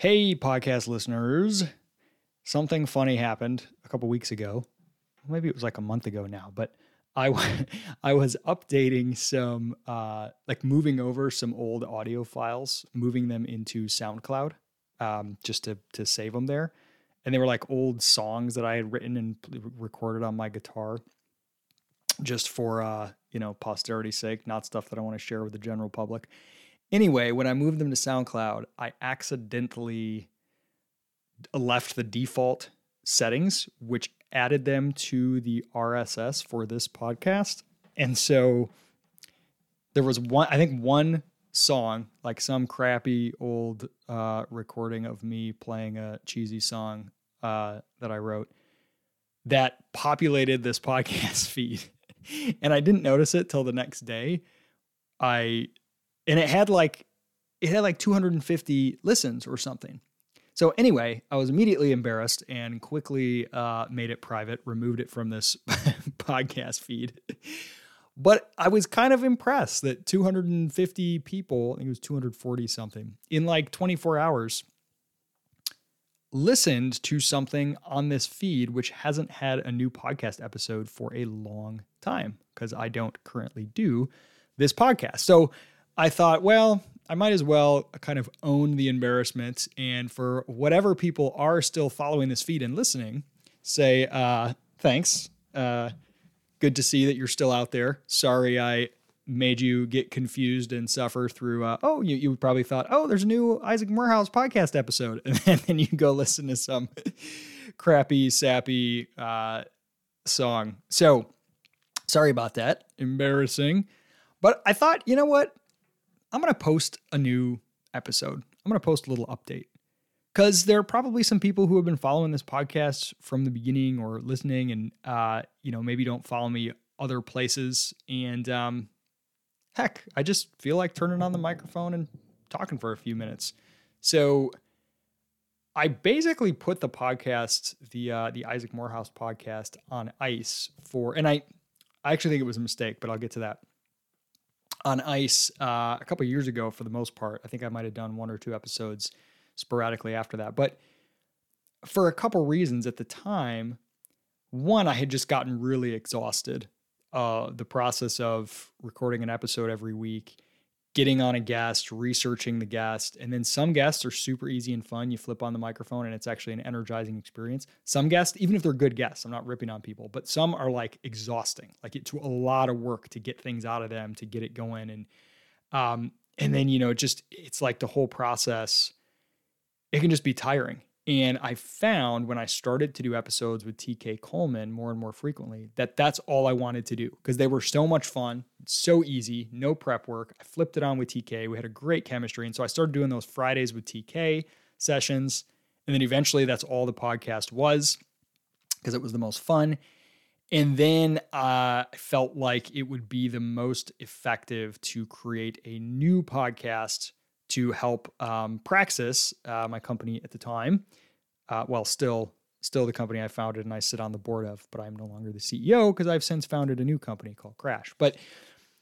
Hey, podcast listeners. Something funny happened a couple weeks ago. Maybe it was like a month ago now, but I, I was updating some, uh, like moving over some old audio files, moving them into SoundCloud um, just to, to save them there. And they were like old songs that I had written and recorded on my guitar just for, uh, you know, posterity's sake, not stuff that I want to share with the general public. Anyway, when I moved them to SoundCloud, I accidentally left the default settings, which added them to the RSS for this podcast. And so there was one, I think one song, like some crappy old uh, recording of me playing a cheesy song uh, that I wrote, that populated this podcast feed. and I didn't notice it till the next day. I and it had like it had like 250 listens or something. So anyway, I was immediately embarrassed and quickly uh, made it private, removed it from this podcast feed. But I was kind of impressed that 250 people, I think it was 240 something, in like 24 hours listened to something on this feed which hasn't had a new podcast episode for a long time because I don't currently do this podcast. So I thought, well, I might as well kind of own the embarrassment. And for whatever people are still following this feed and listening, say, uh, thanks. Uh, good to see that you're still out there. Sorry I made you get confused and suffer through, uh, oh, you, you probably thought, oh, there's a new Isaac Morehouse podcast episode. And then you go listen to some crappy, sappy uh, song. So sorry about that. Embarrassing. But I thought, you know what? I'm going to post a new episode. I'm going to post a little update because there are probably some people who have been following this podcast from the beginning or listening and, uh, you know, maybe don't follow me other places. And um, heck, I just feel like turning on the microphone and talking for a few minutes. So I basically put the podcast, the uh, the Isaac Morehouse podcast, on ice for, and I, I actually think it was a mistake, but I'll get to that on ice uh, a couple years ago for the most part. I think I might have done one or two episodes sporadically after that. But for a couple reasons at the time, one, I had just gotten really exhausted. Uh, the process of recording an episode every week getting on a guest, researching the guest, and then some guests are super easy and fun. You flip on the microphone and it's actually an energizing experience. Some guests, even if they're good guests, I'm not ripping on people, but some are like exhausting. Like it's a lot of work to get things out of them to get it going, and um, and then you know just it's like the whole process. It can just be tiring. And I found when I started to do episodes with TK Coleman more and more frequently that that's all I wanted to do because they were so much fun, so easy, no prep work. I flipped it on with TK. We had a great chemistry. And so I started doing those Fridays with TK sessions. And then eventually that's all the podcast was because it was the most fun. And then uh, I felt like it would be the most effective to create a new podcast to help um, Praxis, uh, my company at the time, uh, well, still still the company I founded and I sit on the board of, but I'm no longer the CEO because I've since founded a new company called Crash. But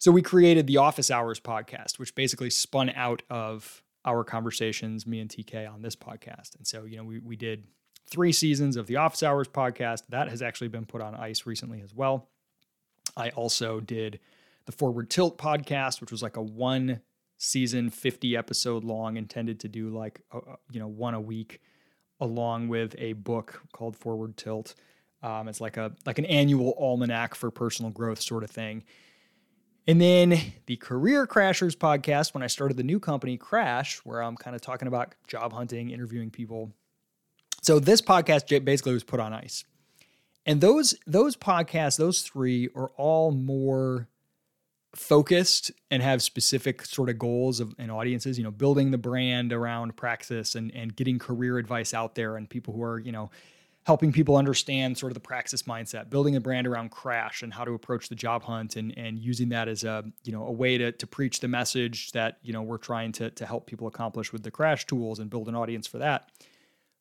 so we created the Office Hours podcast, which basically spun out of our conversations, me and TK, on this podcast. And so, you know, we we did three seasons of the Office Hours podcast. That has actually been put on ice recently as well. I also did the Forward Tilt podcast, which was like a one season 50 episode long intended to do like a, you know one a week along with a book called forward tilt um, it's like a like an annual almanac for personal growth sort of thing and then the career crashers podcast when i started the new company crash where i'm kind of talking about job hunting interviewing people. So this podcast basically was put on ice. And those those podcasts those three are all more focused and have specific sort of goals of and audiences you know building the brand around praxis and and getting career advice out there and people who are you know helping people understand sort of the praxis mindset building a brand around crash and how to approach the job hunt and and using that as a you know a way to to preach the message that you know we're trying to to help people accomplish with the crash tools and build an audience for that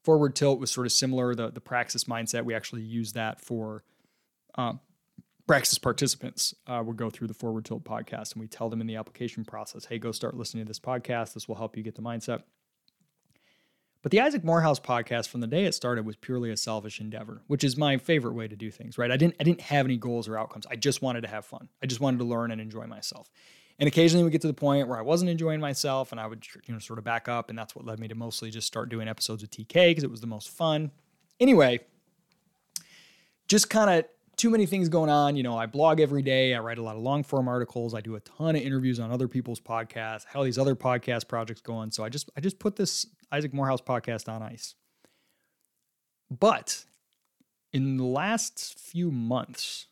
forward tilt was sort of similar the the praxis mindset we actually use that for um, Praxis participants uh, would go through the Forward Tilt podcast and we tell them in the application process, hey, go start listening to this podcast. This will help you get the mindset. But the Isaac Morehouse podcast from the day it started was purely a selfish endeavor, which is my favorite way to do things, right? I didn't I didn't have any goals or outcomes. I just wanted to have fun. I just wanted to learn and enjoy myself. And occasionally we get to the point where I wasn't enjoying myself and I would you know sort of back up and that's what led me to mostly just start doing episodes with TK because it was the most fun. Anyway, just kind of too many things going on. You know, I blog every day. I write a lot of long form articles. I do a ton of interviews on other people's podcasts. How these other podcast projects going? So I just I just put this Isaac Morehouse podcast on ice. But in the last few months,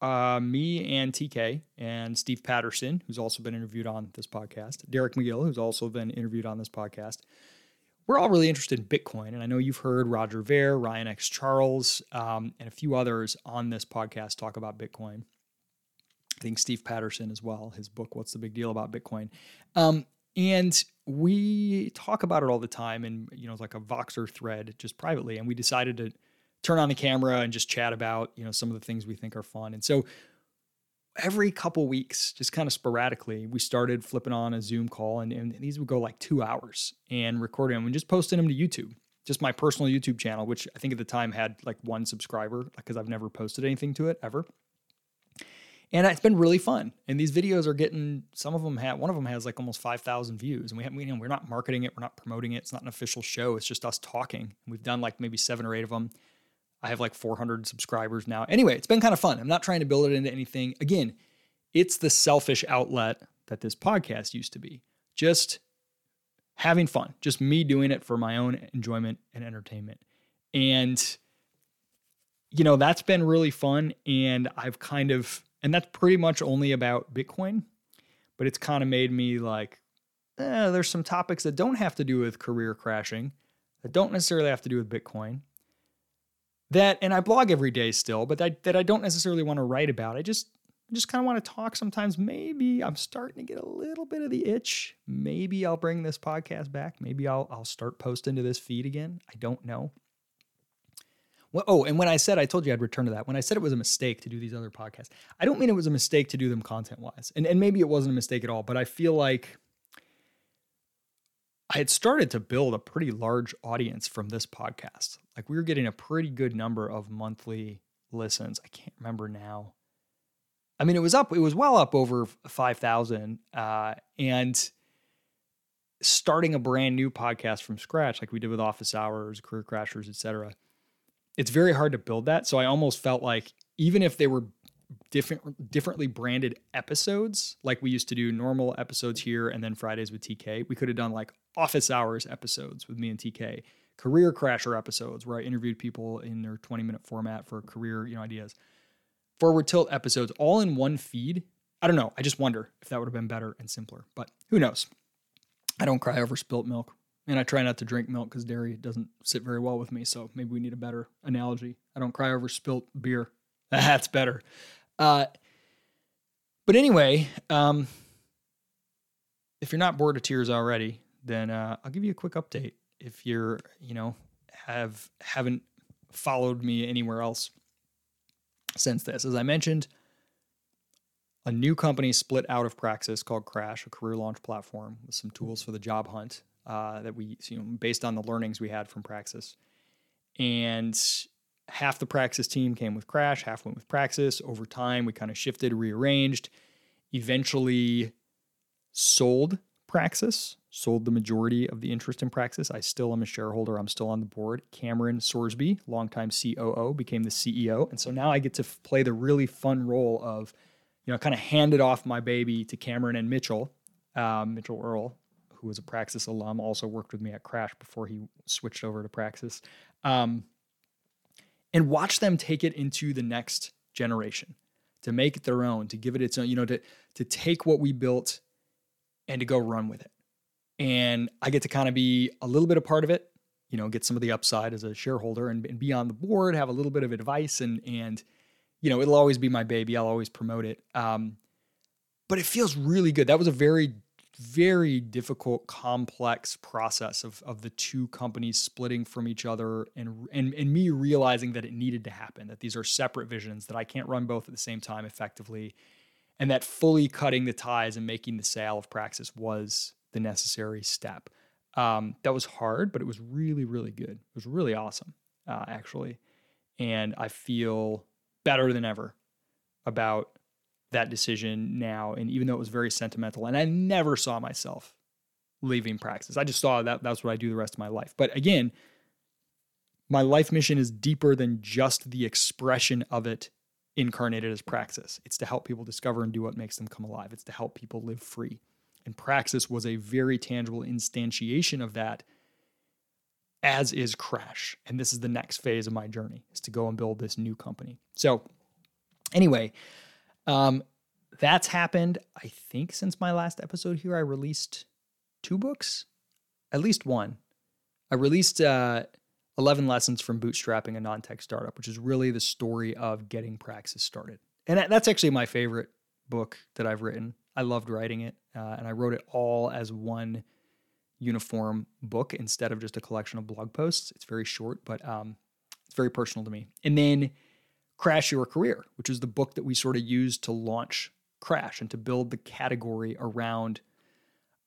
uh, me and TK and Steve Patterson, who's also been interviewed on this podcast, Derek McGill, who's also been interviewed on this podcast, we're all really interested in Bitcoin. And I know you've heard Roger Ver, Ryan X. Charles, um, and a few others on this podcast talk about Bitcoin. I think Steve Patterson as well, his book, What's the Big Deal About Bitcoin? Um, and we talk about it all the time and, you know, it's like a Voxer thread just privately. And we decided to turn on the camera and just chat about, you know, some of the things we think are fun. And so every couple weeks, just kind of sporadically, we started flipping on a Zoom call, and, and these would go like two hours and recording them and just posting them to YouTube. Just my personal YouTube channel, which I think at the time had like one subscriber because I've never posted anything to it ever. And it's been really fun. And these videos are getting some of them have one of them has like almost five thousand views, and we have we, you know, we're not marketing it, we're not promoting it. It's not an official show. It's just us talking. We've done like maybe seven or eight of them. I have like 400 subscribers now. Anyway, it's been kind of fun. I'm not trying to build it into anything. Again, it's the selfish outlet that this podcast used to be. Just having fun, just me doing it for my own enjoyment and entertainment. And, you know, that's been really fun. And I've kind of, and that's pretty much only about Bitcoin, but it's kind of made me like, eh, there's some topics that don't have to do with career crashing, that don't necessarily have to do with Bitcoin that and I blog every day still, but that, that I don't necessarily want to write about. I just just kind of want to talk sometimes. Maybe I'm starting to get a little bit of the itch. Maybe I'll bring this podcast back. Maybe I'll I'll start posting to this feed again. I don't know. Well, oh, and when I said I told you I'd return to that, when I said it was a mistake to do these other podcasts, I don't mean it was a mistake to do them content wise. And, and maybe it wasn't a mistake at all, but I feel like I had started to build a pretty large audience from this podcast. Like we were getting a pretty good number of monthly listens. I can't remember now. I mean, it was up, it was well up over 5,000. Uh, and starting a brand new podcast from scratch, like we did with Office Hours, Career Crashers, etc. It's very hard to build that. So I almost felt like even if they were different differently branded episodes like we used to do normal episodes here and then Fridays with TK. We could have done like office hours episodes with me and TK, career crasher episodes where I interviewed people in their 20 minute format for career, you know, ideas. Forward tilt episodes all in one feed. I don't know. I just wonder if that would have been better and simpler, but who knows? I don't cry over spilt milk. And I try not to drink milk because dairy doesn't sit very well with me. So maybe we need a better analogy. I don't cry over spilt beer. That's better. Uh, but anyway, um, if you're not bored of tears already, then uh, I'll give you a quick update. If you're, you know, have haven't followed me anywhere else since this, as I mentioned, a new company split out of Praxis called Crash, a career launch platform with some tools for the job hunt uh, that we, you know, based on the learnings we had from Praxis, and half the Praxis team came with Crash, half went with Praxis. Over time, we kind of shifted, rearranged, eventually sold Praxis, sold the majority of the interest in Praxis. I still am a shareholder. I'm still on the board. Cameron Sorsby, longtime COO, became the CEO. And so now I get to f- play the really fun role of, you know, kind of handed off my baby to Cameron and Mitchell, um, Mitchell Earl, who was a Praxis alum, also worked with me at Crash before he switched over to Praxis. Um, and watch them take it into the next generation to make it their own to give it its own you know to to take what we built and to go run with it and i get to kind of be a little bit a part of it you know get some of the upside as a shareholder and, and be on the board have a little bit of advice and and you know it'll always be my baby i'll always promote it um, but it feels really good that was a very very difficult, complex process of, of the two companies splitting from each other and, and, and me realizing that it needed to happen, that these are separate visions, that I can't run both at the same time effectively, and that fully cutting the ties and making the sale of Praxis was the necessary step. Um, that was hard, but it was really, really good. It was really awesome, uh, actually. And I feel better than ever about that decision now. And even though it was very sentimental, and I never saw myself leaving praxis, I just saw that that's what I do the rest of my life. But again, my life mission is deeper than just the expression of it incarnated as praxis. It's to help people discover and do what makes them come alive. It's to help people live free. And praxis was a very tangible instantiation of that, as is Crash. And this is the next phase of my journey, is to go and build this new company. So anyway, um, that's happened. I think since my last episode here, I released two books, at least one. I released uh, 11 Lessons from Bootstrapping a Non Tech Startup, which is really the story of getting Praxis started. And that's actually my favorite book that I've written. I loved writing it, uh, and I wrote it all as one uniform book instead of just a collection of blog posts. It's very short, but um, it's very personal to me. And then Crash Your Career, which is the book that we sort of used to launch Crash and to build the category around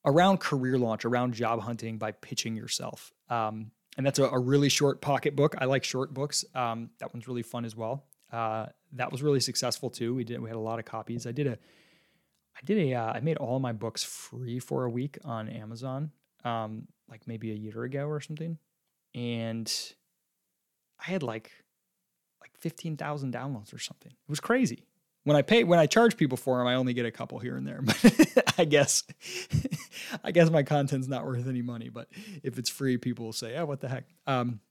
around career launch, around job hunting by pitching yourself. Um, and that's a, a, really short pocket book. I like short books. Um, that one's really fun as well. Uh, that was really successful too. We did we had a lot of copies. I did a I did a uh, I made all my books free for a week on Amazon, um, like maybe a year ago or something, and I had like like fifteen thousand downloads or something. It was crazy when I pay when I charge people for them, I only get a couple here and there. But I guess I guess my content's not worth any money. But if it's free, people will say, "Oh, what the heck?" Um,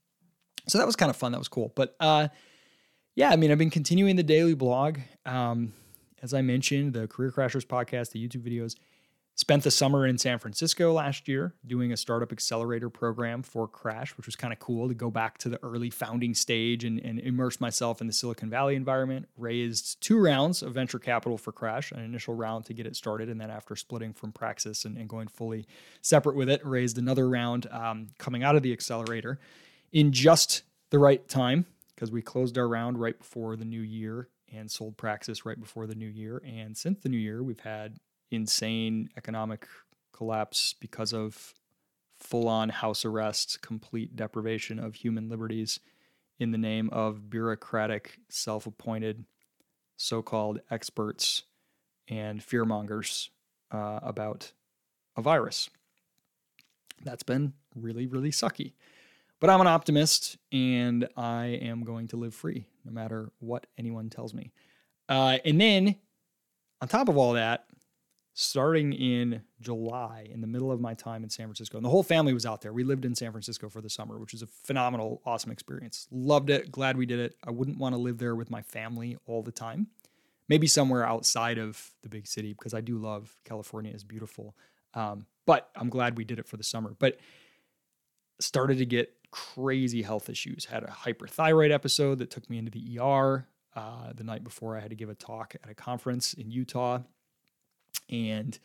so that was kind of fun. That was cool. But uh, yeah, I mean, I've been continuing the daily blog. Um, as I mentioned, the Career Crashers podcast, the YouTube videos. Spent the summer in San Francisco last year doing a startup accelerator program for Crash, which was kind of cool to go back to the early founding stage and, and immerse myself in the Silicon Valley environment. Raised two rounds of venture capital for Crash, an initial round to get it started. And then after splitting from Praxis and, and going fully separate with it, raised another round um, coming out of the accelerator in just the right time because we closed our round right before the new year and sold Praxis right before the new year. And since the new year, we've had insane economic collapse because of full on house arrest, complete deprivation of human liberties in the name of bureaucratic, self appointed, so called experts and fearmongers uh, about a virus. That's been really, really sucky. But I'm an optimist and I am going to live free no matter what anyone tells me. Uh, and then, on top of all that, starting in July, in the middle of my time in San Francisco. And the whole family was out there. We lived in San Francisco for the summer, which was a phenomenal, awesome experience. Loved it. Glad we did it. I wouldn't want to live there with my family all the time. Maybe somewhere outside of the big city because I do love California is beautiful. Um, but I'm glad we did it for the summer. But started to get crazy health issues. Had a hyperthyroid episode that took me into the ER uh, the night before I had to give a talk at a conference in Utah and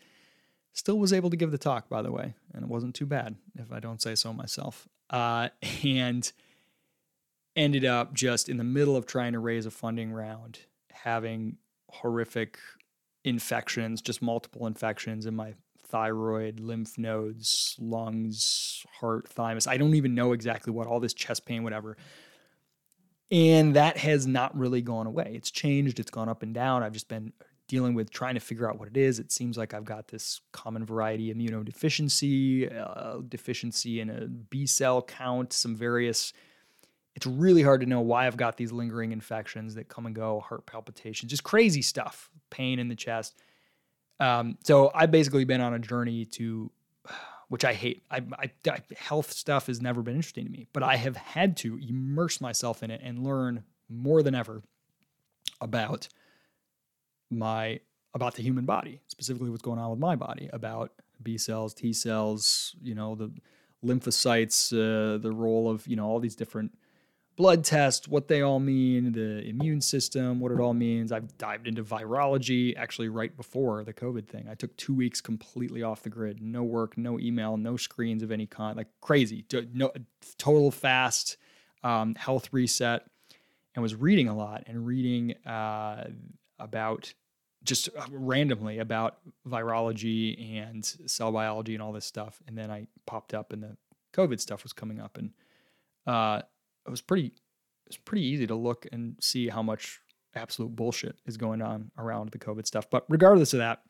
still was able to give the talk, by the way, and it wasn't too bad, if I don't say so myself. Uh, and ended up just in the middle of trying to raise a funding round, having horrific infections, just multiple infections in my thyroid, lymph nodes, lungs, heart, thymus. I don't even know exactly what, all this chest pain, whatever. And that has not really gone away. It's changed, it's gone up and down. I've just been dealing with trying to figure out what it is. It seems like I've got this common variety immunodeficiency, uh, deficiency in a B cell count, some various. It's really hard to know why I've got these lingering infections that come and go, heart palpitations, just crazy stuff, pain in the chest. Um, so I've basically been on a journey to, which I hate. I, I, I, health stuff has never been interesting to me, but I have had to immerse myself in it and learn more than ever about my about the human body, specifically what's going on with my body, about B cells, T cells, you know, the lymphocytes, uh, the role of, you know, all these different blood tests, what they all mean, the immune system, what it all means. I've dived into virology actually right before the COVID thing. I took two weeks completely off the grid, no work, no email, no screens of any kind, like crazy, no total fast, um, health reset, and was reading a lot and reading uh, about just uh, randomly about virology and cell biology and all this stuff. And then I popped up and the COVID stuff was coming up. And uh, it was pretty, it was pretty easy to look and see how much absolute bullshit is going on around the COVID stuff. But regardless of that,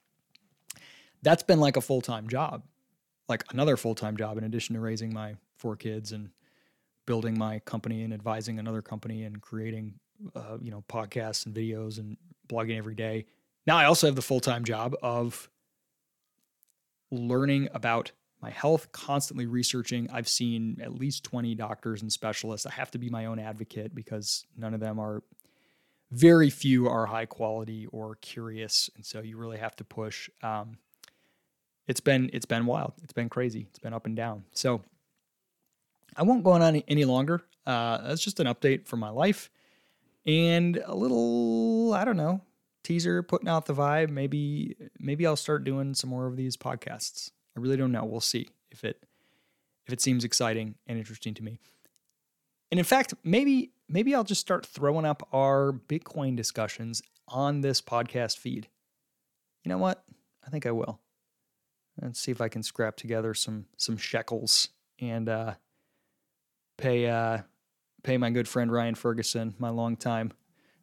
that's been like a full time job, like another full time job in addition to raising my four kids and building my company and advising another company and creating, uh, you know, podcasts and videos and blogging every day. Now I also have the full time job of learning about my health, constantly researching. I've seen at least 20 doctors and specialists. I have to be my own advocate because none of them are, very few are high quality or curious. And so you really have to push. Um, it's been it's been wild. It's been crazy. It's been up and down. So I won't go on any, longer. Uh, that's just an update for my life and a little I don't know teaser, putting out the vibe. Maybe maybe I'll start doing some more of these podcasts. I really don't know. We'll see if it if it seems exciting and interesting to me. And in fact, maybe maybe I'll just start throwing up our Bitcoin discussions on this podcast feed. You know what? I think I will. Let's see if I can scrap together some some shekels and uh, pay uh, pay my good friend Ryan Ferguson, my longtime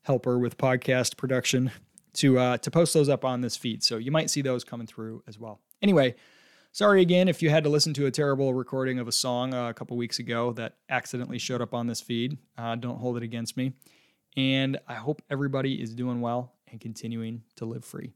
helper with podcast production, to uh, to post those up on this feed. So you might see those coming through as well. Anyway, sorry again if you had to listen to a terrible recording of a song uh, a couple weeks ago that accidentally showed up on this feed. Uh, don't hold it against me. And I hope everybody is doing well and continuing to live free.